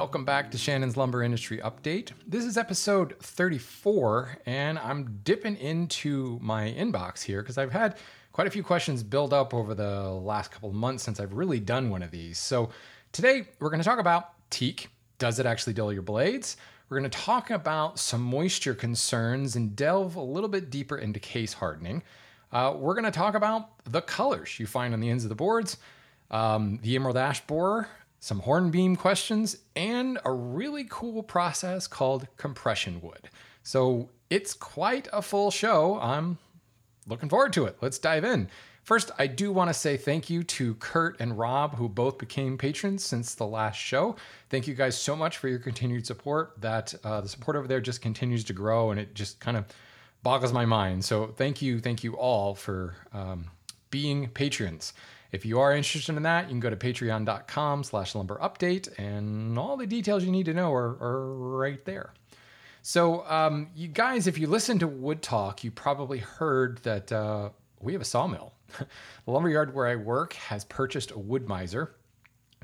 welcome back to Shannon's Lumber Industry Update. This is episode 34, and I'm dipping into my inbox here because I've had quite a few questions build up over the last couple of months since I've really done one of these. So today we're going to talk about teak. Does it actually dull your blades? We're going to talk about some moisture concerns and delve a little bit deeper into case hardening. Uh, we're going to talk about the colors you find on the ends of the boards, um, the emerald ash borer, some hornbeam questions, and a really cool process called compression wood. So it's quite a full show. I'm looking forward to it. Let's dive in. First, I do want to say thank you to Kurt and Rob, who both became patrons since the last show. Thank you guys so much for your continued support. That uh, the support over there just continues to grow, and it just kind of boggles my mind. So thank you, thank you all for um, being patrons. If you are interested in that, you can go to patreon.com slash lumber update and all the details you need to know are, are right there. So, um, you guys, if you listen to Wood Talk, you probably heard that uh, we have a sawmill. the lumberyard where I work has purchased a Wood-Mizer.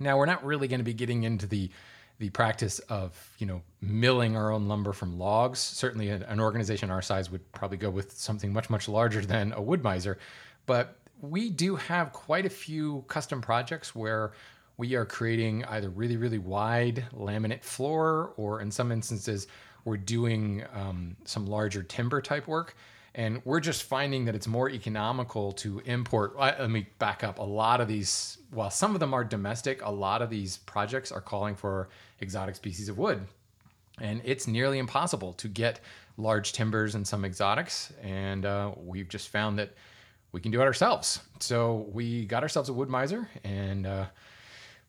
Now, we're not really going to be getting into the the practice of you know milling our own lumber from logs. Certainly, an organization our size would probably go with something much much larger than a Wood-Mizer, but we do have quite a few custom projects where we are creating either really really wide laminate floor, or in some instances, we're doing um, some larger timber type work. And we're just finding that it's more economical to import. Let me back up. A lot of these, while some of them are domestic, a lot of these projects are calling for exotic species of wood. And it's nearly impossible to get large timbers and some exotics. And uh, we've just found that we can do it ourselves. So we got ourselves a Wood-Mizer and uh,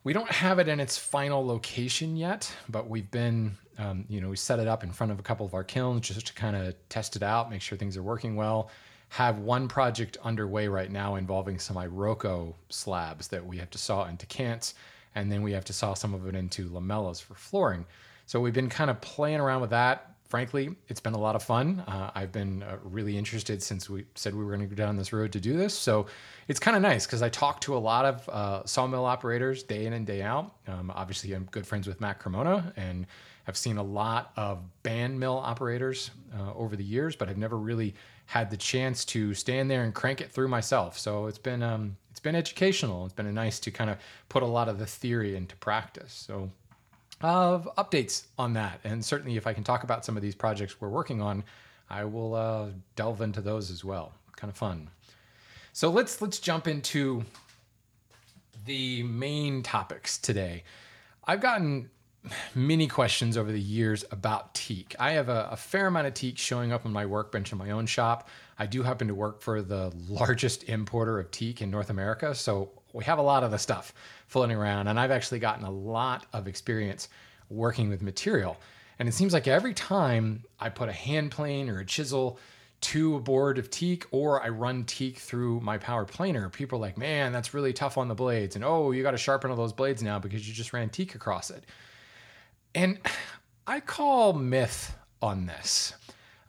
we don't have it in its final location yet, but we've been, um, you know, we set it up in front of a couple of our kilns just to kind of test it out, make sure things are working well. Have one project underway right now involving some Iroko slabs that we have to saw into cants, and then we have to saw some of it into lamellas for flooring. So we've been kind of playing around with that, frankly, it's been a lot of fun. Uh, I've been uh, really interested since we said we were going to go down this road to do this. So it's kind of nice because I talk to a lot of uh, sawmill operators day in and day out. Um, obviously, I'm good friends with Matt Cremona and I've seen a lot of band mill operators uh, over the years, but I've never really had the chance to stand there and crank it through myself. So it's been um, it's been educational. It's been nice to kind of put a lot of the theory into practice. So of updates on that. And certainly, if I can talk about some of these projects we're working on, I will uh, delve into those as well. Kind of fun. So let's let's jump into the main topics today. I've gotten many questions over the years about teak. I have a, a, fair amount of teak showing up on my workbench in my own shop. I do happen to work for the largest importer of teak in North America, so we have a lot of the stuff floating around, and I've actually gotten a lot of experience working with material. And it seems like every time I put a hand plane or a chisel to a board of teak or I run teak through my power planer, people are like, man, that's really tough on the blades. And oh, you got to sharpen all those blades now because you just ran teak across it. And I call myth on this.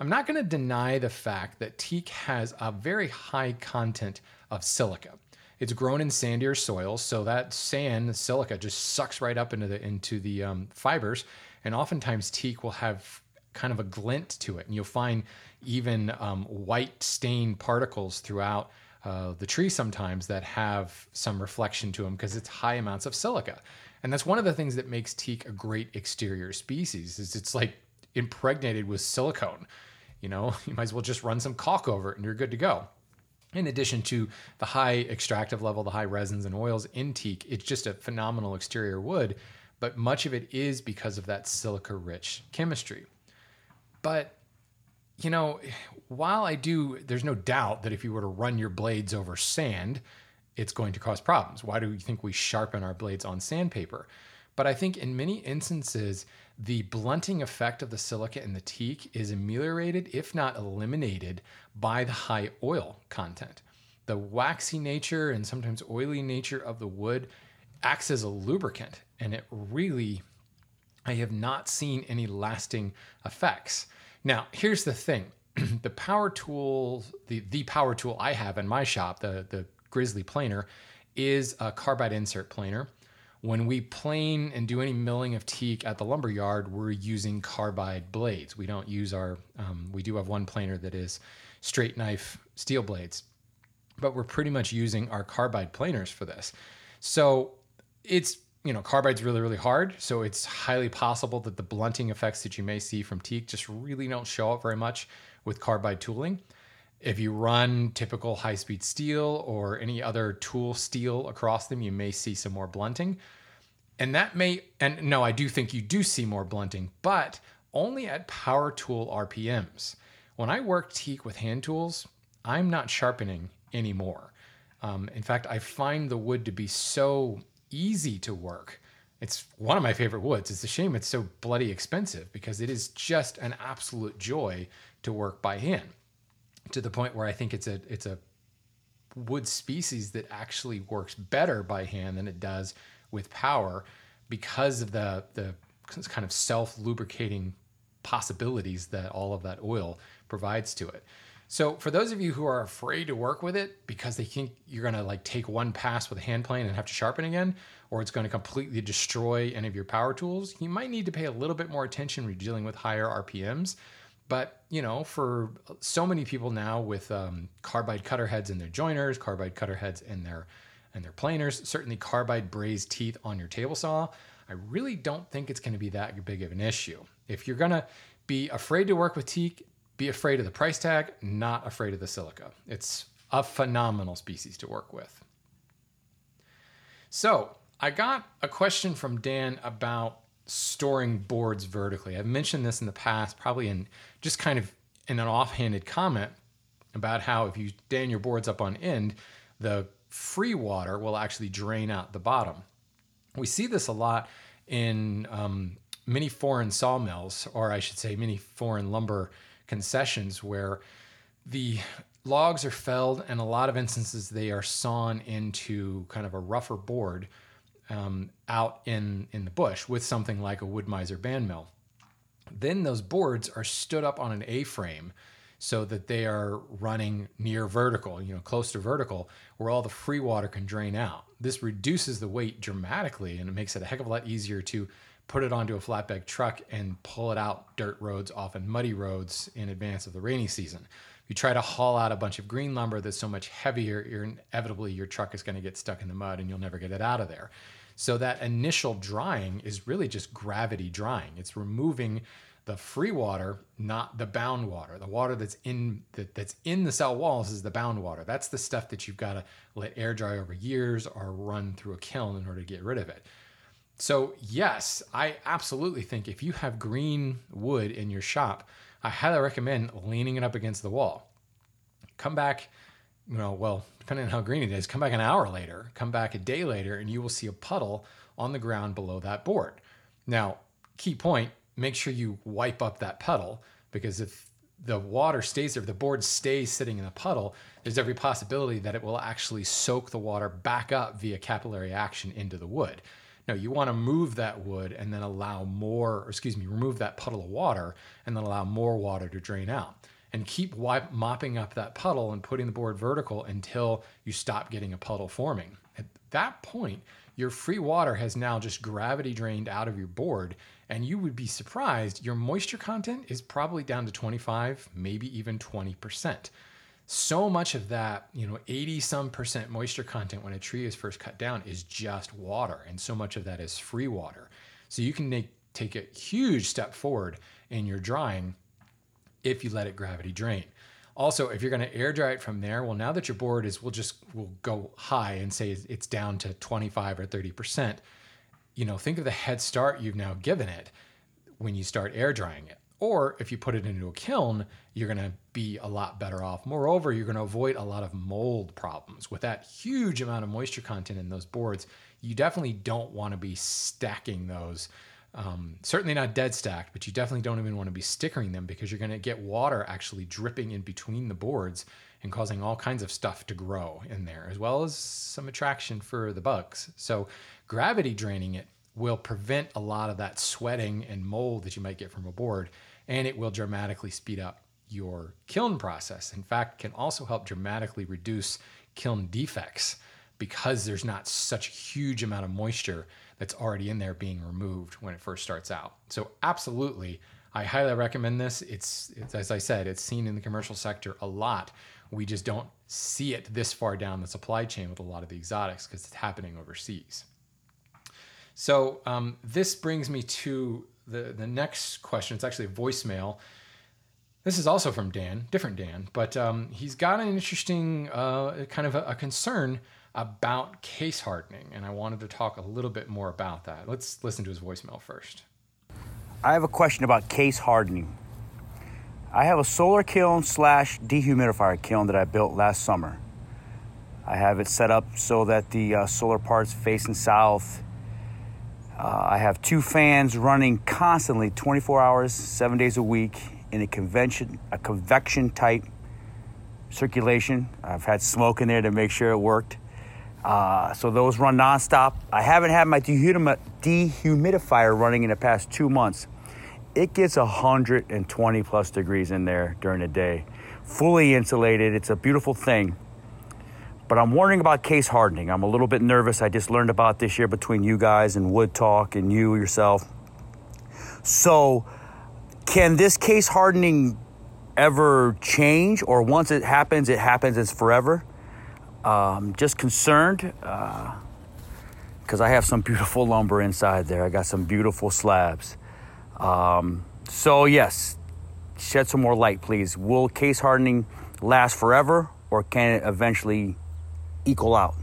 I'm not going to deny the fact that teak has a very high content of silica. It's grown in sandier soils, so that sand, the silica, just sucks right up into the into the um, fibers, and oftentimes teak will have kind of a glint to it, and you'll find even um, white stained particles throughout uh, the tree sometimes that have some reflection to them because it's high amounts of silica, and that's one of the things that makes teak a great exterior species. Is it's like impregnated with silicone. You know, you might as well just run some caulk over it, and you're good to go in addition to the high extractive level, the high resins and oils in teak, it's just a phenomenal exterior wood, but much of it is because of that silica rich chemistry. But, you know, while I do, there's no doubt that if you were to run your blades over sand, it's going to cause problems. Why do you think we sharpen our blades on sandpaper? But I think in many instances, the blunting effect of the silica in the teak is ameliorated, if not eliminated, by the high oil content. The waxy nature and sometimes oily nature of the wood acts as a lubricant, and it really, I have not seen any lasting effects. Now, here's the thing the power tool, the, the power tool I have in my shop, the, the Grizzly planer, is a carbide insert planer when we plane and do any milling of teak at the lumber yard, we're using carbide blades. We don't use our, um, we do have one planer that is straight knife steel blades, but we're pretty much using our carbide planers for this. So it's, you know, carbide's really, really hard. So it's highly possible that the blunting effects that you may see from teak just really don't show up very much with carbide tooling. If you run typical high speed steel or any other tool steel across them, you may see some more blunting. And that may, and no, I do think you do see more blunting, but only at power tool RPMs. When I work teak with hand tools, I'm not sharpening anymore. Um, in fact, I find the wood to be so easy to work. It's one of my favorite woods. It's a shame it's so bloody expensive because it is just an absolute joy to work by hand to the point where I think it's a it's a wood species that actually works better by hand than it does with power because of the the kind of self lubricating possibilities that all of that oil provides to it. So for those of you who are afraid to work with it because they think you're going to like take one pass with a hand plane and have to sharpen again or it's going to completely destroy any of your power tools, you might need to pay a little bit more attention when you're dealing with higher RPMs but you know, for so many people now with um, carbide cutter heads in their joiners, carbide cutter heads in their and their planers, certainly carbide brazed teeth on your table saw, I really don't think it's going to be that big of an issue. If you're going to be afraid to work with teak, be afraid of the price tag, not afraid of the silica. It's a phenomenal species to work with. So, I got a question from Dan about storing boards vertically. I've mentioned this in the past, probably in just kind of in an offhanded comment about how if you stand your boards up on end, the free water will actually drain out the bottom. We see this a lot in um, many foreign sawmills, or I should say, many foreign lumber concessions, where the logs are felled, and a lot of instances they are sawn into kind of a rougher board um, out in, in the bush with something like a Wood-Mizer band mill. Then those boards are stood up on an A frame so that they are running near vertical, you know, close to vertical, where all the free water can drain out. This reduces the weight dramatically and it makes it a heck of a lot easier to put it onto a flatbed truck and pull it out dirt roads, often muddy roads, in advance of the rainy season. If you try to haul out a bunch of green lumber that's so much heavier, you're inevitably your truck is going to get stuck in the mud and you'll never get it out of there. So that initial drying is really just gravity drying. It's removing the free water, not the bound water. The water that's in that, that's in the cell walls is the bound water. That's the stuff that you've got to let air dry over years or run through a kiln in order to get rid of it. So, yes, I absolutely think if you have green wood in your shop, I highly recommend leaning it up against the wall. Come back you know, well, depending on how green it is, come back an hour later, come back a day later, and you will see a puddle on the ground below that board. Now, key point make sure you wipe up that puddle because if the water stays there, if the board stays sitting in a puddle, there's every possibility that it will actually soak the water back up via capillary action into the wood. Now, you want to move that wood and then allow more, or excuse me, remove that puddle of water and then allow more water to drain out and keep wipe, mopping up that puddle and putting the board vertical until you stop getting a puddle forming. At that point, your free water has now just gravity drained out of your board, and you would be surprised your moisture content is probably down to 25, maybe even 20%. So much of that, you know, 80 some percent moisture content when a tree is first cut down is just water, and so much of that is free water. So you can make, take a huge step forward in your drying if you let it gravity drain. Also, if you're going to air dry it from there, well, now that your board is, we'll just we'll go high and say it's down to 25 or 30 percent. You know, think of the head start you've now given it when you start air drying it. Or if you put it into a kiln, you're going to be a lot better off. Moreover, you're going to avoid a lot of mold problems. With that huge amount of moisture content in those boards, you definitely don't want to be stacking those um, certainly not dead stacked, but you definitely don't even want to be stickering them because you're going to get water actually dripping in between the boards and causing all kinds of stuff to grow in there, as well as some attraction for the bugs. So, gravity draining it will prevent a lot of that sweating and mold that you might get from a board, and it will dramatically speed up your kiln process. In fact, can also help dramatically reduce kiln defects because there's not such a huge amount of moisture that's already in there being removed when it first starts out. So absolutely, I highly recommend this. It's, it's as I said, it's seen in the commercial sector a lot. We just don't see it this far down the supply chain with a lot of the exotics because it's happening overseas. So um, this brings me to the the next question. It's actually a voicemail. This is also from Dan, different Dan, but um, he's got an interesting uh, kind of a, a concern about case hardening, and I wanted to talk a little bit more about that. Let's listen to his voicemail first. I have a question about case hardening. I have a solar kiln slash dehumidifier kiln that I built last summer. I have it set up so that the uh, solar parts facing south uh, I have two fans running constantly 24 hours, seven days a week in a convention, a convection type circulation. I've had smoke in there to make sure it worked. Uh, so those run nonstop. I haven't had my dehumidifier running in the past two months. It gets 120 plus degrees in there during the day. Fully insulated. It's a beautiful thing. But I'm wondering about case hardening. I'm a little bit nervous. I just learned about this year between you guys and Wood Talk and you yourself. So, can this case hardening ever change, or once it happens, it happens, it's forever? Um, just concerned because uh, I have some beautiful lumber inside there. I got some beautiful slabs. Um, so, yes, shed some more light, please. Will case hardening last forever, or can it eventually equal out?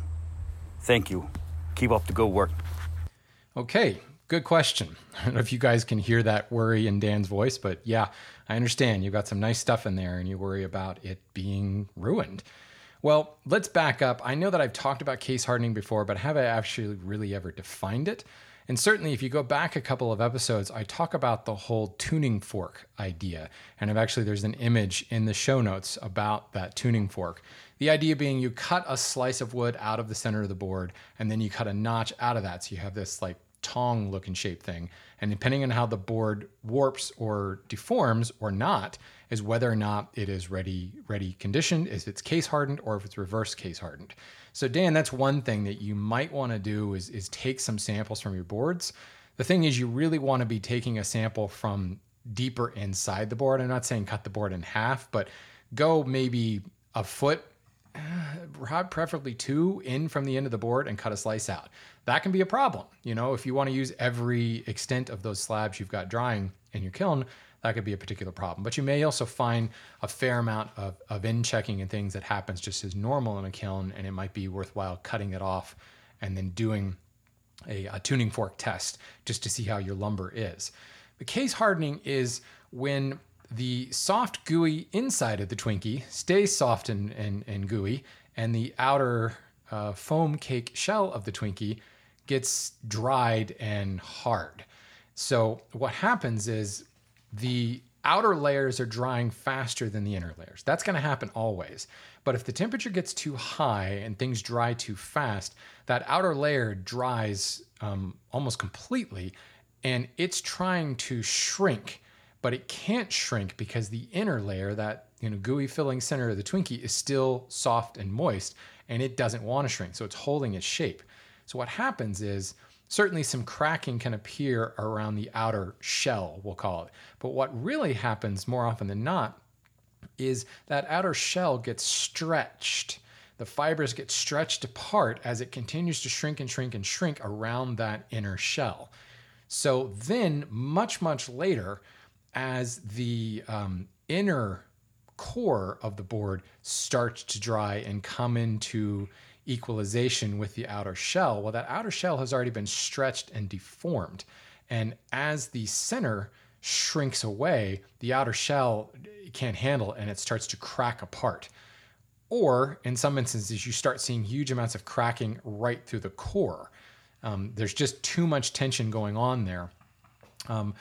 Thank you. Keep up the good work. Okay, good question. I don't know if you guys can hear that worry in Dan's voice, but yeah, I understand. You've got some nice stuff in there and you worry about it being ruined. Well, let's back up. I know that I've talked about case hardening before, but have I actually really ever defined it? And certainly, if you go back a couple of episodes, I talk about the whole tuning fork idea. And I've actually, there's an image in the show notes about that tuning fork. The idea being you cut a slice of wood out of the center of the board, and then you cut a notch out of that. So you have this like tong looking shape thing. And depending on how the board warps or deforms or not, is whether or not it is ready ready conditioned, if it's case hardened, or if it's reverse case hardened. So Dan, that's one thing that you might want to do is, is take some samples from your boards. The thing is you really want to be taking a sample from deeper inside the board. I'm not saying cut the board in half, but go maybe a foot uh, preferably two in from the end of the board and cut a slice out. That can be a problem. You know, if you want to use every extent of those slabs you've got drying in your kiln, that could be a particular problem. But you may also find a fair amount of, of in checking and things that happens just as normal in a kiln, and it might be worthwhile cutting it off and then doing a, a tuning fork test just to see how your lumber is. The case hardening is when the soft, gooey inside of the Twinkie stays soft and, and, and gooey, and the outer uh, foam cake shell of the Twinkie gets dried and hard. So, what happens is the outer layers are drying faster than the inner layers. That's going to happen always. But if the temperature gets too high and things dry too fast, that outer layer dries um, almost completely and it's trying to shrink but it can't shrink because the inner layer, that you know gooey filling center of the Twinkie, is still soft and moist, and it doesn't want to shrink, so it's holding its shape. So what happens is certainly some cracking can appear around the outer shell, we'll call it. But what really happens more often than not is that outer shell gets stretched. The fibers get stretched apart as it continues to shrink and shrink and shrink around that inner shell. So then, much, much later, as the um, inner core of the board starts to dry and come into equalization with the outer shell, well, that outer shell has already been stretched and deformed. And as the center shrinks away, the outer shell can't handle it and it starts to crack apart. Or in some instances, you start seeing huge amounts of cracking right through the core. Um, there's just too much tension going on there. Um,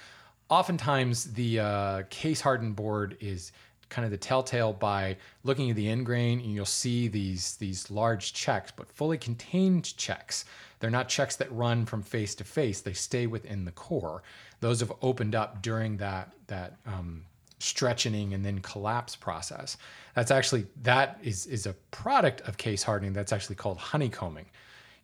oftentimes the uh, case hardened board is kind of the telltale by looking at the end grain and you'll see these these large checks but fully contained checks they're not checks that run from face to face they stay within the core those have opened up during that that um, stretching and then collapse process. That's actually that is is a product of case hardening that's actually called honeycombing.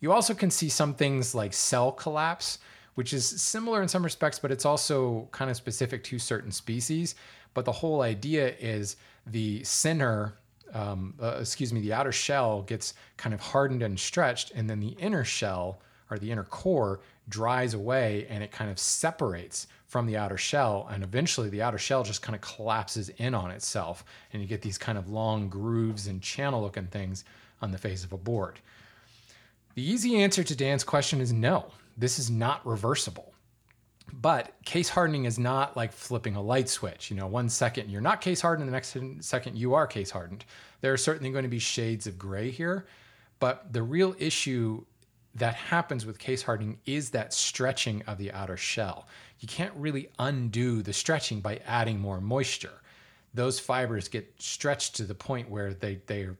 You also can see some things like cell collapse, which is similar in some respects, but it's also kind of specific to certain species. But the whole idea is the center, um, uh, excuse me, the outer shell gets kind of hardened and stretched, and then the inner shell or the inner core dries away and it kind of separates from the outer shell. And eventually the outer shell just kind of collapses in on itself. And you get these kind of long grooves and channel looking things on the face of a board. The easy answer to Dan's question is no, this is not reversible. But case hardening is not like flipping a light switch. You know, one second you're not case hardened, the next second you are case hardened. There are certainly going to be shades of gray here, but the real issue that happens with case hardening is that stretching of the outer shell. You can't really undo the stretching by adding more moisture. Those fibers get stretched to the point where they they're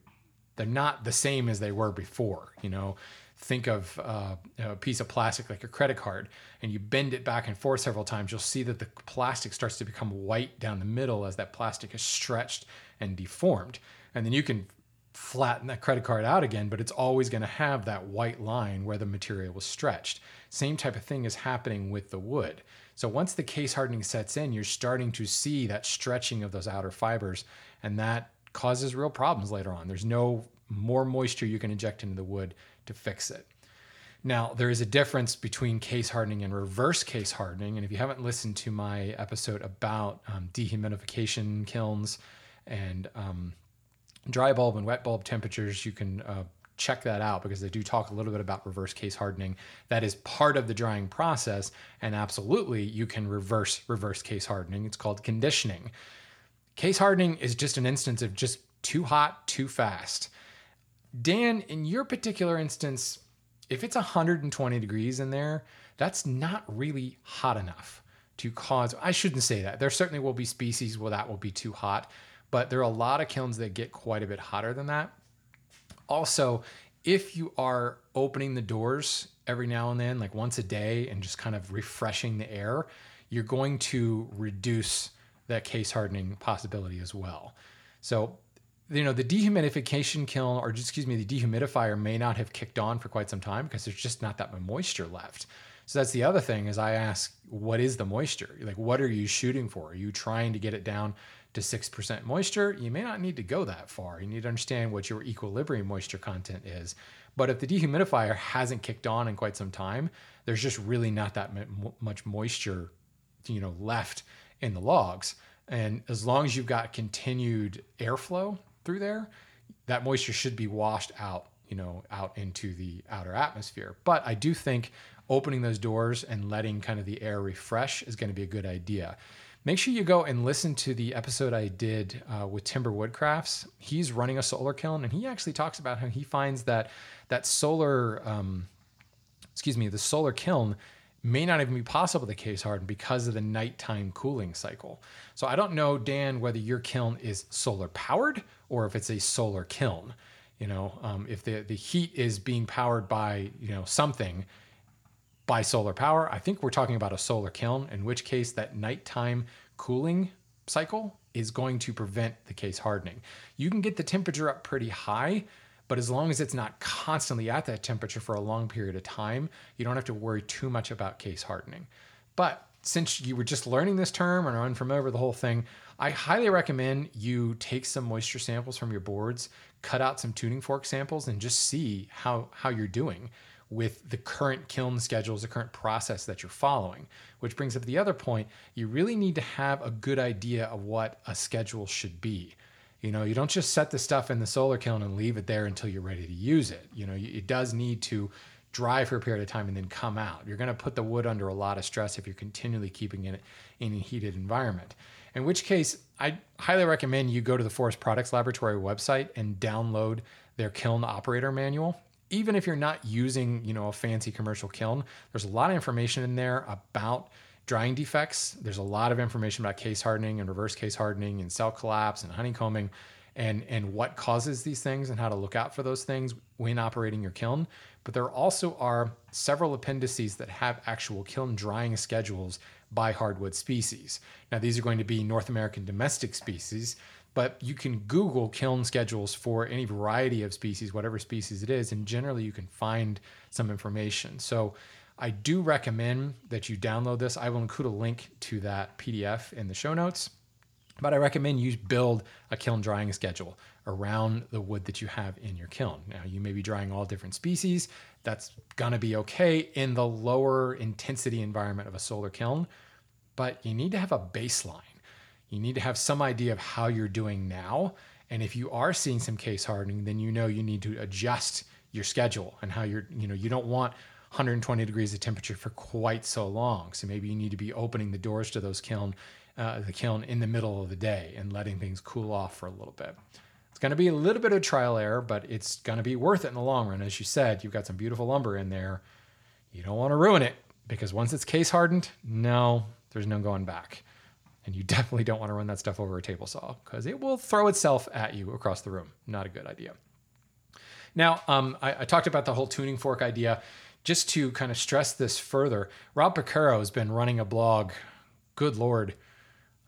they're not the same as they were before. You know, think of uh, a piece of plastic like a credit card, and you bend it back and forth several times. You'll see that the plastic starts to become white down the middle as that plastic is stretched and deformed. And then you can flatten that credit card out again, but it's always going to have that white line where the material was stretched. Same type of thing is happening with the wood. So once the case hardening sets in, you're starting to see that stretching of those outer fibers, and that causes real problems later on. There's no more moisture you can inject into the wood to fix it. Now, there is a difference between case hardening and reverse case hardening. And if you haven't listened to my episode about um, dehumidification kilns and um, dry bulb and wet bulb temperatures, you can uh, check that out because they do talk a little bit about reverse case hardening. That is part of the drying process, and absolutely you can reverse reverse case hardening. It's called conditioning. Case hardening is just an instance of just too hot, too fast. Dan, in your particular instance, if it's 120 degrees in there, that's not really hot enough to cause. I shouldn't say that. There certainly will be species where that will be too hot but there are a lot of kilns that get quite a bit hotter than that. Also, if you are opening the doors every now and then, like once a day, and just kind of refreshing the air, you're going to reduce that case hardening possibility as well. So, you know, the dehumidification kiln, or excuse me, the dehumidifier may not have kicked on for quite some time because there's just not that much moisture left. So that's the other thing is I ask, what is the moisture? Like, what are you shooting for? Are you trying to get it down to 6% moisture, you may not need to go that far. You need to understand what your equilibrium moisture content is. But if the dehumidifier hasn't kicked on in quite some time, there's just really not that much moisture, you know, left in the logs. And as long as you've got continued airflow through there, that moisture should be washed out, you know, out into the outer atmosphere. But I do think opening those doors and letting kind of the air refresh is going to be a good idea make sure you go and listen to the episode I did uh, with Timber Woodcrafts. He's running a solar kiln, and he actually talks about how he finds that that solar, um, excuse me, the solar kiln may not even be possible to case harden because of the nighttime cooling cycle. So I don't know, Dan, whether your kiln is solar powered or if it's a solar kiln. You know, um, if the the heat is being powered by you know something, by solar power. I think we're talking about a solar kiln, in which case that nighttime cooling cycle is going to prevent the case hardening. You can get the temperature up pretty high, but as long as it's not constantly at that temperature for a long period of time, you don't have to worry too much about case hardening. But since you were just learning this term and are unfamiliar with the whole thing, I highly recommend you take some moisture samples from your boards, cut out some tuning fork samples, and just see how, how you're doing with the current kiln schedules, the current process that you're following. Which brings up the other point you really need to have a good idea of what a schedule should be. You know, you don't just set the stuff in the solar kiln and leave it there until you're ready to use it. You know, it does need to dry for a period of time and then come out. You're going to put the wood under a lot of stress if you're continually keeping it in a heated environment. In which case, I highly recommend you go to the Forest Products Laboratory website and download their kiln operator manual even if you're not using, you know, a fancy commercial kiln, there's a lot of information in there about drying defects. There's a lot of information about case hardening and reverse case hardening and cell collapse and honeycombing and and what causes these things and how to look out for those things when operating your kiln. But there also are several appendices that have actual kiln drying schedules by hardwood species. Now, these are going to be North American domestic species, but you can Google kiln schedules for any variety of species, whatever species it is, and generally you can find some information. So, I do recommend that you download this. I will include a link to that PDF in the show notes. But I recommend you build a kiln drying schedule around the wood that you have in your kiln. Now, you may be drying all different species. That's going to be okay in the lower intensity environment of a solar kiln, but you need to have a baseline. You need to have some idea of how you're doing now. And if you are seeing some case hardening, then you know you need to adjust your schedule and how you're, you know, you don't want 120 degrees of temperature for quite so long. So maybe you need to be opening the doors to those kiln, uh, the kiln in the middle of the day and letting things cool off for a little bit. It's going to be a little bit of trial and error, but it's going to be worth it in the long run. As you said, you've got some beautiful lumber in there. You don't want to ruin it because once it's case hardened, no, there's no going back. And you definitely don't want to run that stuff over a table saw because it will throw itself at you across the room. Not a good idea. Now, um, I, I, talked about the whole tuning fork idea just to kind of stress this further, Rob Porcaro has been running a blog. Good Lord.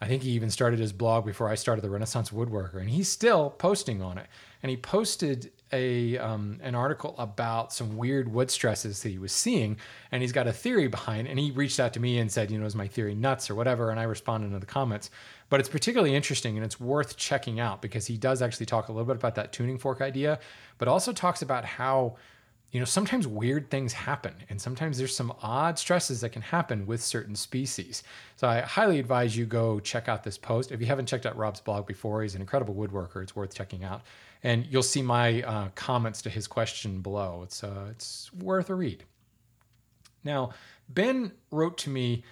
I think he even started his blog before I started the Renaissance Woodworker, and he's still posting on it. And he posted a um, an article about some weird wood stresses that he was seeing, and he's got a theory behind. And he reached out to me and said, you know, is my theory nuts or whatever? And I responded in the comments. But it's particularly interesting and it's worth checking out because he does actually talk a little bit about that tuning fork idea, but also talks about how you know, sometimes weird things happen, and sometimes there's some odd stresses that can happen with certain species. So I highly advise you go check out this post. If you haven't checked out Rob's blog before, he's an incredible woodworker. It's worth checking out, and you'll see my uh, comments to his question below. It's uh, it's worth a read. Now, Ben wrote to me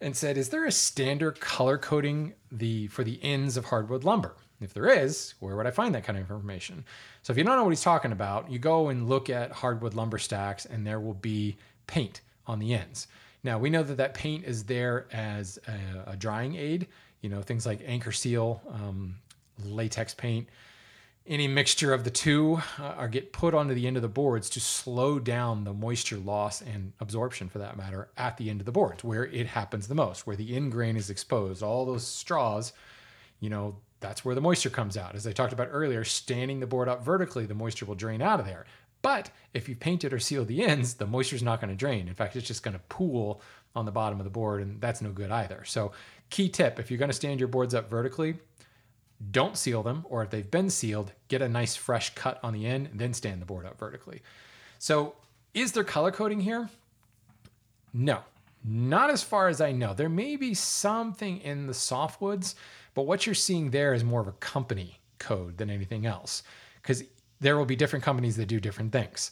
and said, "Is there a standard color coding the for the ends of hardwood lumber?" If there is, where would I find that kind of information? So if you don't know what he's talking about, you go and look at hardwood lumber stacks and there will be paint on the ends. Now we know that that paint is there as a, a drying aid, you know, things like Anchorseal, um, latex paint, any mixture of the two uh, are get put onto the end of the boards to slow down the moisture loss and absorption for that matter at the end of the boards where it happens the most where the end grain is exposed all those straws you know that's where the moisture comes out. As I talked about earlier, standing the board up vertically, the moisture will drain out of there. But if you paint it or seal the ends, the moisture is not going to drain. In fact, it's just going to pool on the bottom of the board, and that's no good either. So, key tip if you're going to stand your boards up vertically, don't seal them, or if they've been sealed, get a nice fresh cut on the end, then stand the board up vertically. So, is there color coding here? No, not as far as I know. There may be something in the softwoods but what you're seeing there is more of a company code than anything else, because there will be different companies that do different things.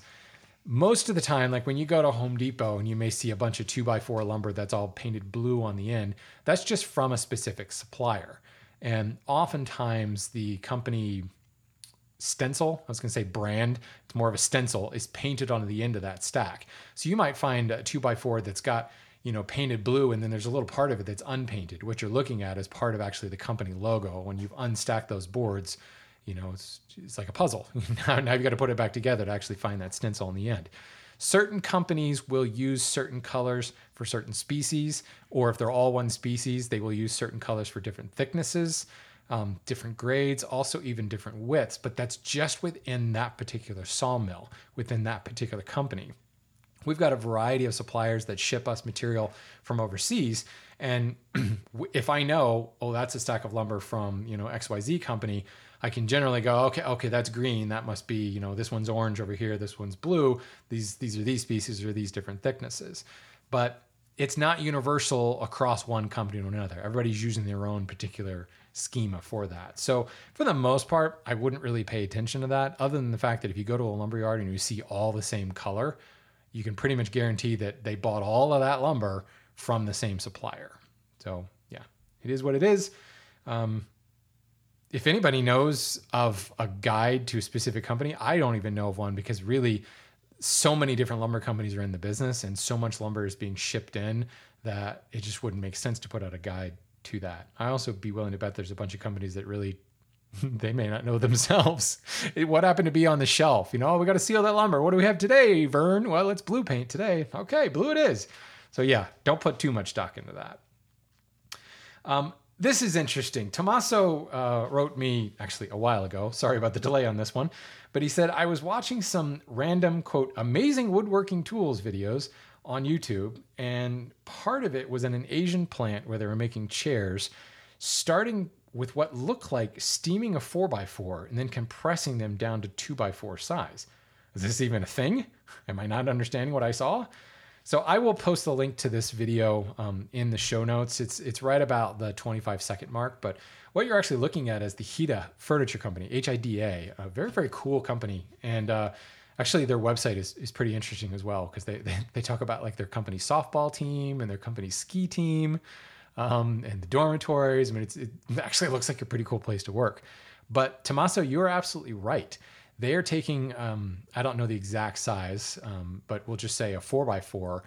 Most of the time, like when you go to Home Depot and you may see a bunch of two by four lumber that's all painted blue on the end, that's just from a specific supplier. And oftentimes the company stencil, I was going to say brand, it's more of a stencil, is painted onto the end of that stack. So you might find a two by four that's got you know, painted blue, and then there's a little part of it that's unpainted. What you're looking at is part of actually the company logo. When you've unstacked those boards, you know, it's, it's like a puzzle. now, now you've got to put it back together to actually find that stencil in the end. Certain companies will use certain colors for certain species, or if they're all one species, they will use certain colors for different thicknesses, um, different grades, also even different widths. But that's just within that particular sawmill, within that particular company. We've got a variety of suppliers that ship us material from overseas. And if I know, oh, that's a stack of lumber from, you know, XYZ company, I can generally go, okay, okay, that's green. That must be, you know, this one's orange over here, this one's blue. These these are these species or these different thicknesses. But it's not universal across one company to another. Everybody's using their own particular schema for that. So for the most part, I wouldn't really pay attention to that, other than the fact that if you go to a lumber yard and you see all the same color, you can pretty much guarantee that they bought all of that lumber from the same supplier. So yeah, it is what it is. Um, if anybody knows of a guide to a specific company, I don't even know of one because really so many different lumber companies are in the business and so much lumber is being shipped in that it just wouldn't make sense to put out a guide to that. I also be willing to bet there's a bunch of companies that really they may not know themselves what happened to be on the shelf. You know, oh, we got to seal that lumber. What do we have today, Vern? Well, it's blue paint today. Okay, blue it is. So yeah, don't put too much stock into that. Um, this is interesting. Tommaso uh, wrote me actually a while ago. Sorry about the delay on this one. But he said, I was watching some random, quote, amazing woodworking tools videos on YouTube. And part of it was in an Asian plant where they were making chairs, starting with what looked like steaming a 4x4 and then compressing them down to 2x4 size. Is this even a thing? Am I not understanding what I saw? So I will post the link to this video um, in the show notes. It's it's right about the 25 second mark. But what you're actually looking at is the Hida Furniture Company, HIDA, a very very cool company, and uh, actually their website is, is pretty interesting as well because they, they they talk about like their company softball team and their company ski team, um, and the dormitories. I mean, it actually looks like a pretty cool place to work. But Tommaso, you are absolutely right they are taking, um, I don't know the exact size, um, but we'll just say a four by four,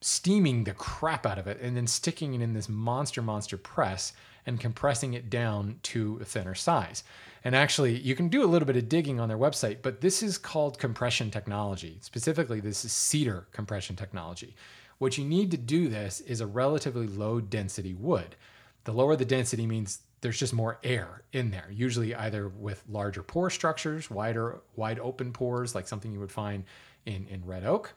steaming the crap out of it, and then sticking it in this monster, monster press and compressing it down to a thinner size. And actually, you can do a little bit of digging on their website, but this is called compression technology. Specifically, this is cedar compression technology. What you need to do this is a relatively low density wood. The lower the density means there's just more air in there, usually either with larger pore structures, wider, wide open pores, like something you would find in, in red oak.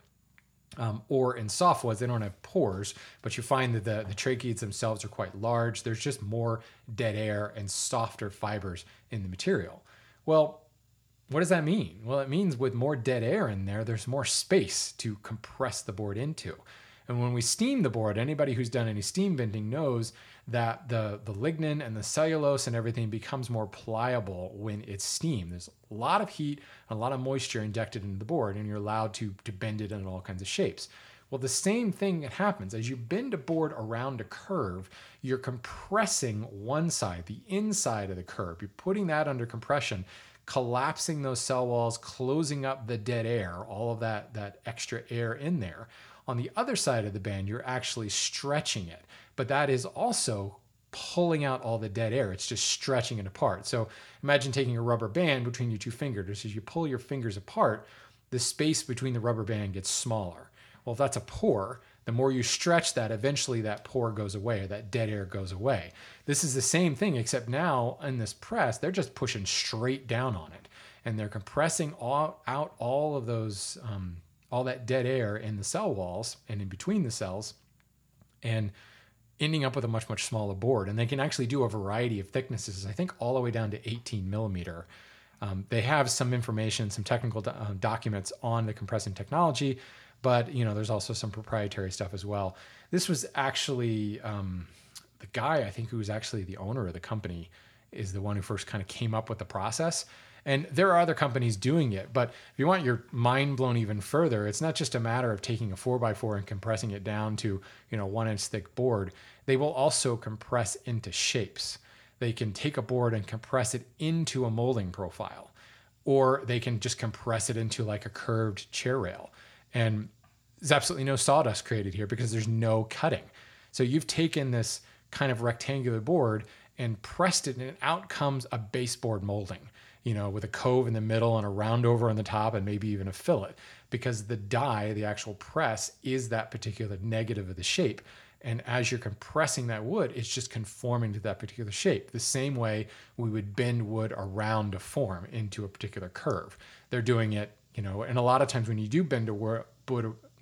Um, or in softwoods, they don't have pores, but you find that the, the tracheids themselves are quite large. There's just more dead air and softer fibers in the material. Well, what does that mean? Well, it means with more dead air in there, there's more space to compress the board into. And when we steam the board, anybody who's done any steam bending knows that the, the lignin and the cellulose and everything becomes more pliable when it's steamed. There's a lot of heat and a lot of moisture injected into the board, and you're allowed to, to bend it in all kinds of shapes. Well, the same thing happens as you bend a board around a curve, you're compressing one side, the inside of the curve. You're putting that under compression, collapsing those cell walls, closing up the dead air, all of that, that extra air in there. On the other side of the band, you're actually stretching it but that is also pulling out all the dead air. It's just stretching it apart. So imagine taking a rubber band between your two fingers. As you pull your fingers apart, the space between the rubber band gets smaller. Well, if that's a pore, the more you stretch that, eventually that pore goes away, or that dead air goes away. This is the same thing, except now in this press, they're just pushing straight down on it. And they're compressing all, out all of those, um, all that dead air in the cell walls and in between the cells. And ending up with a much much smaller board. And they can actually do a variety of thicknesses i think all the way down to 18 millimeter. Um, they have some information some technical do- uh, documents on the compressing technology but you know there's also some proprietary stuff as well. This was actually um, the guy i think who was actually the owner of the company is the one who first kind of came up with the process and there are other companies doing it. But if you want your mind blown even further, it's not just a matter of taking a four by four and compressing it down to, you know, one inch thick board. They will also compress into shapes. They can take a board and compress it into a molding profile, or they can just compress it into like a curved chair rail. And there's absolutely no sawdust created here because there's no cutting. So you've taken this kind of rectangular board and pressed it, and out comes a baseboard molding you know, with a cove in the middle and a round over on the top and maybe even a fillet because the die, the actual press, is that particular negative of the shape. And as you're compressing that wood, it's just conforming to that particular shape. The same way we would bend wood around a form into a particular curve. They're doing it, you know, and a lot of times when you do bend a wood,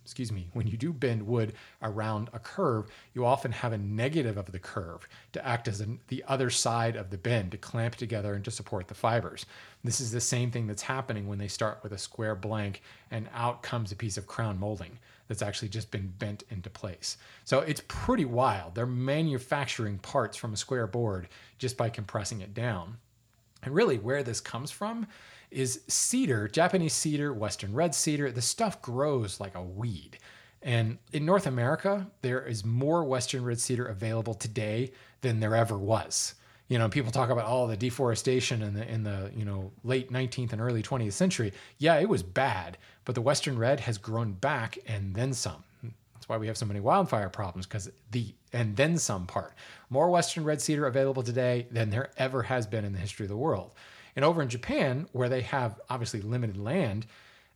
excuse me, when you do bend wood around a curve, you often have a negative of the curve to act as an, the other side of the bend to clamp together and to support the fibers. This is the same thing that's happening when they start with a square blank and out comes a piece of crown molding that's actually just been bent into place. So it's pretty wild. They're manufacturing parts from a square board just by compressing it down. And really, where this comes from is cedar, Japanese cedar, Western red cedar. The stuff grows like a weed. And in North America, there is more Western red cedar available today than there ever was. You know, people talk about all the deforestation in the in the you know late 19th and early 20th century. Yeah, it was bad, but the Western red has grown back and then some. That's why we have so many wildfire problems because the and then some part. More Western red cedar available today than there ever has been in the history of the world. And over in Japan, where they have obviously limited land,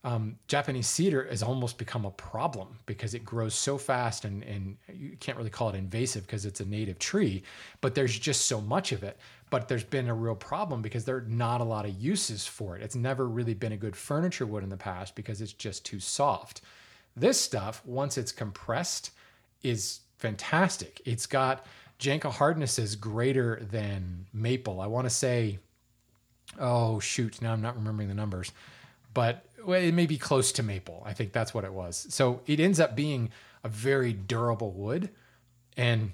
um, Japanese cedar has almost become a problem because it grows so fast and, and you can't really call it invasive because it's a native tree, but there's just so much of it. But there's been a real problem because there are not a lot of uses for it. It's never really been a good furniture wood in the past because it's just too soft. This stuff, once it's compressed, is fantastic. It's got Janka hardnesses greater than maple. I want to say, oh shoot, now I'm not remembering the numbers, but it may be close to maple. I think that's what it was. So it ends up being a very durable wood. And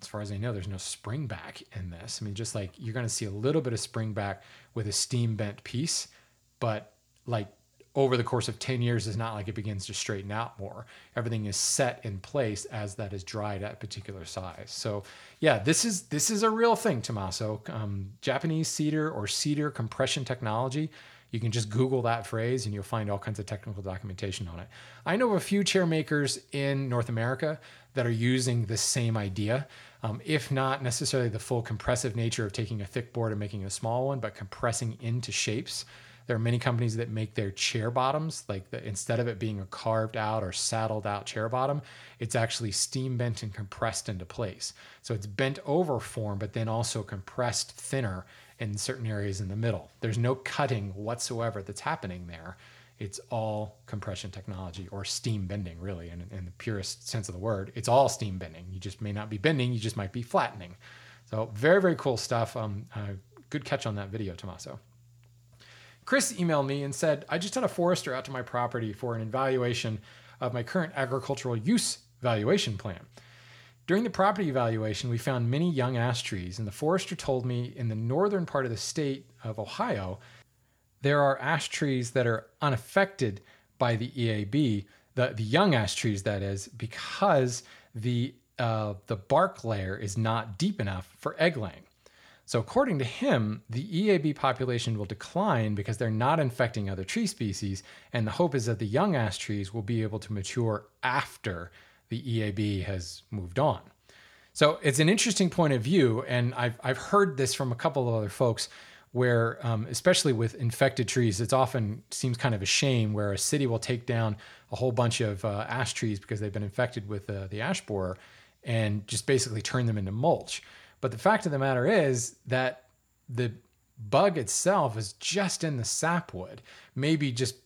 as far as I know, there's no spring back in this. I mean, just like you're going to see a little bit of spring back with a steam bent piece, but like over the course of 10 years is not like it begins to straighten out more. Everything is set in place as that is dried at a particular size. So yeah, this is this is a real thing, Tommaso. Um, Japanese cedar or cedar compression technology. You can just Google that phrase and you'll find all kinds of technical documentation on it. I know of a few chair makers in North America that are using the same idea, um, if not necessarily the full compressive nature of taking a thick board and making a small one, but compressing into shapes. There are many companies that make their chair bottoms, like the, instead of it being a carved out or saddled out chair bottom, it's actually steam bent and compressed into place. So it's bent over form, but then also compressed thinner in certain areas in the middle. There's no cutting whatsoever that's happening there. It's all compression technology or steam bending, really, in, in the purest sense of the word. It's all steam bending. You just may not be bending, you just might be flattening. So, very, very cool stuff. Um, uh, good catch on that video, Tommaso. Chris emailed me and said, I just had a forester out to my property for an evaluation of my current agricultural use valuation plan. During the property evaluation, we found many young ash trees, and the forester told me in the northern part of the state of Ohio, there are ash trees that are unaffected by the EAB, the, the young ash trees, that is, because the, uh, the bark layer is not deep enough for egg laying. So, according to him, the EAB population will decline because they're not infecting other tree species, and the hope is that the young ash trees will be able to mature after the EAB has moved on. So, it's an interesting point of view, and I've, I've heard this from a couple of other folks where, um, especially with infected trees, it often seems kind of a shame where a city will take down a whole bunch of uh, ash trees because they've been infected with uh, the ash borer and just basically turn them into mulch. But the fact of the matter is that the bug itself is just in the sapwood, maybe just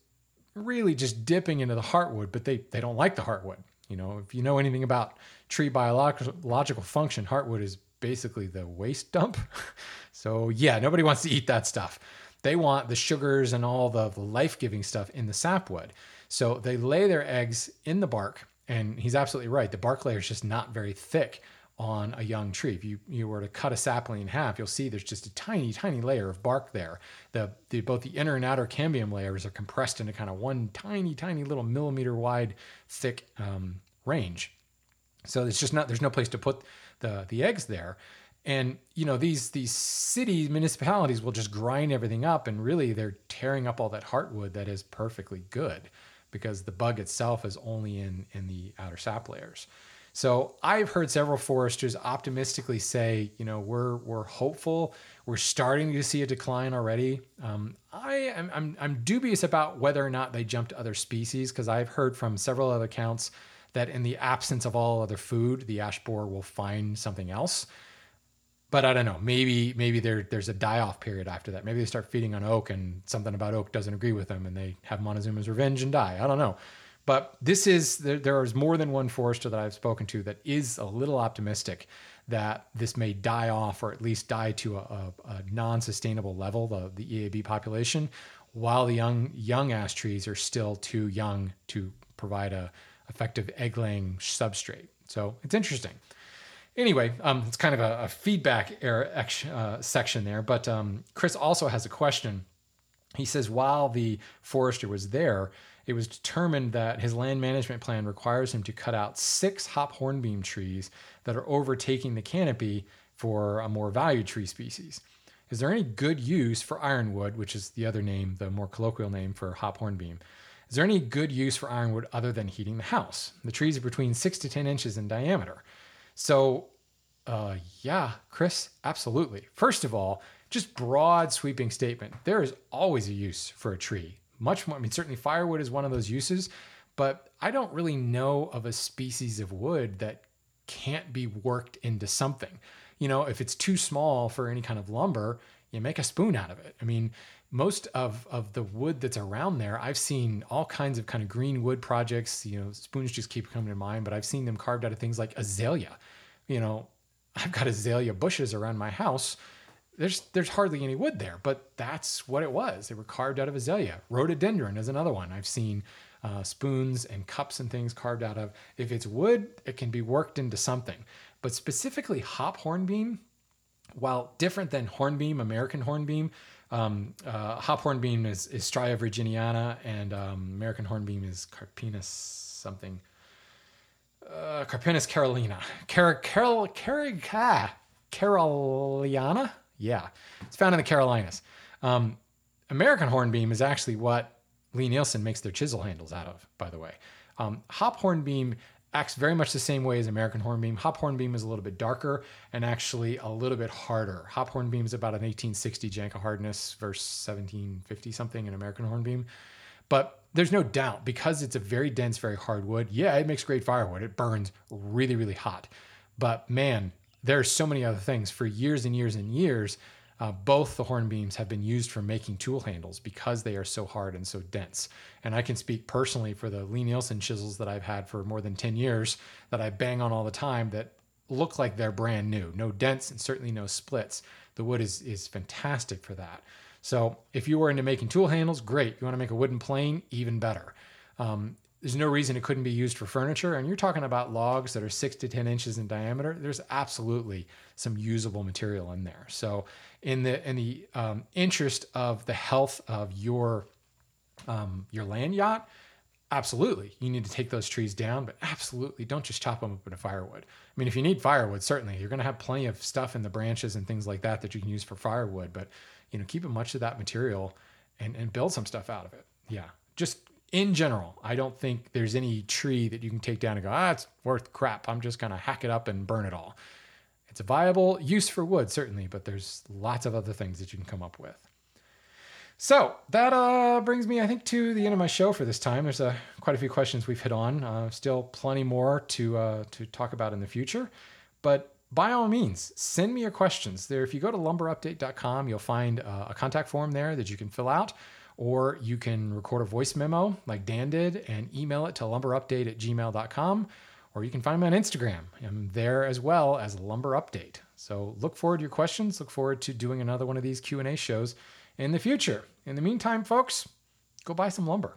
really just dipping into the heartwood, but they, they don't like the heartwood. You know, if you know anything about tree biological function, heartwood is basically the waste dump. so yeah, nobody wants to eat that stuff. They want the sugars and all the, the life-giving stuff in the sapwood. So they lay their eggs in the bark, and he's absolutely right. The bark layer is just not very thick on a young tree. If you, you were to cut a sapling in half, you'll see there's just a tiny, tiny layer of bark there. The, the both the inner and outer cambium layers are compressed into kind of one tiny, tiny little millimeter wide, thick um, range. So it's just not there's no place to put the the eggs there. And you know these these city municipalities will just grind everything up, and really they're tearing up all that heartwood that is perfectly good, because the bug itself is only in in the outer sap layers. So I've heard several foresters optimistically say, you know, we're we're hopeful. We're starting to see a decline already. Um, I am I'm, I'm dubious about whether or not they jump to other species because I've heard from several other accounts that in the absence of all other food, the ash borer will find something else. But I don't know. Maybe maybe there there's a die off period after that. Maybe they start feeding on oak and something about oak doesn't agree with them and they have Montezuma's revenge and die. I don't know. But this is there, there is more than one forester that I've spoken to that is a little optimistic that this may die off or at least die to a, a, a non-sustainable level, the, the EAB population, while the young young ash trees are still too young to provide a effective egg laying substrate. So it's interesting. Anyway, um, it's kind of a, a feedback uh, section there, but um, Chris also has a question. He says, while the forester was there, it was determined that his land management plan requires him to cut out six hop hornbeam trees that are overtaking the canopy for a more valued tree species. Is there any good use for ironwood, which is the other name, the more colloquial name for hop hornbeam? Is there any good use for ironwood other than heating the house? The trees are between six to 10 inches in diameter. So, uh, yeah, Chris, absolutely. First of all, just broad sweeping statement there is always a use for a tree much more. I mean, certainly firewood is one of those uses, but I don't really know of a species of wood that can't be worked into something. You know, if it's too small for any kind of lumber, you make a spoon out of it. I mean, most of of the wood that's around there, I've seen all kinds of kind of green wood projects. You know, spoons just keep coming to mind, but I've seen them carved out of things like azalea. You know, I've got azalea bushes around my house. There's there's hardly any wood there, but that's what it was. They were carved out of azalea. Rhododendron is another one I've seen. Uh, spoons and cups and things carved out of. If it's wood, it can be worked into something. But specifically, hop hornbeam, while different than hornbeam, American hornbeam, um, uh, hop hornbeam is, is Ostrya virginiana, and um, American hornbeam is Carpinus something. Uh, Carpinus carolina. Car- Carol, Car- Caroliana? Yeah, it's found in the Carolinas. Um, American hornbeam is actually what Lie-Nielsen makes their chisel handles out of, by the way. Um, hop hornbeam acts very much the same way as American hornbeam. Hop hornbeam is a little bit darker and actually a little bit harder. Hop hornbeam is about an 1860 Janka hardness versus 1750 something in American hornbeam. But there's no doubt because it's a very dense, very hard wood. Yeah, it makes great firewood. It burns really, really hot. But man, there's so many other things. For years and years and years, uh, both the hornbeams have been used for making tool handles because they are so hard and so dense. And I can speak personally for the Lie-Nielsen chisels that I've had for more than 10 years that I bang on all the time that look like they're brand new. No dents and certainly no splits. The wood is, is fantastic for that. So if you were into making tool handles, great. You want to make a wooden plane, even better. Um, there's no reason it couldn't be used for furniture. And you're talking about logs that are six to 10 inches in diameter. There's absolutely some usable material in there. So in the, in the um, interest of the health of your, um, your land yacht, absolutely you need to take those trees down, but absolutely don't just chop them up into firewood. I mean, if you need firewood, certainly you're going to have plenty of stuff in the branches and things like that that you can use for firewood, but you know, keep much of that material and, and build some stuff out of it. Yeah. Just in general, I don't think there's any tree that you can take down and go, ah, it's worth crap. I'm just going to hack it up and burn it all. It's a viable use for wood, certainly, but there's lots of other things that you can come up with. So that uh, brings me, I think, to the end of my show for this time. There's uh, quite a few questions we've hit on. Uh, still plenty more to uh, to talk about in the future, but by all means, send me your questions. There, if you go to lumberupdate.com, you'll find uh, a contact form there that you can fill out or you can record a voice memo like Dan did and email it to lumberupdate at gmail.com, or you can find me on Instagram. I'm there as well as Lumber Update. So look forward to your questions. Look forward to doing another one of these Q&A shows in the future. In the meantime, folks, go buy some lumber.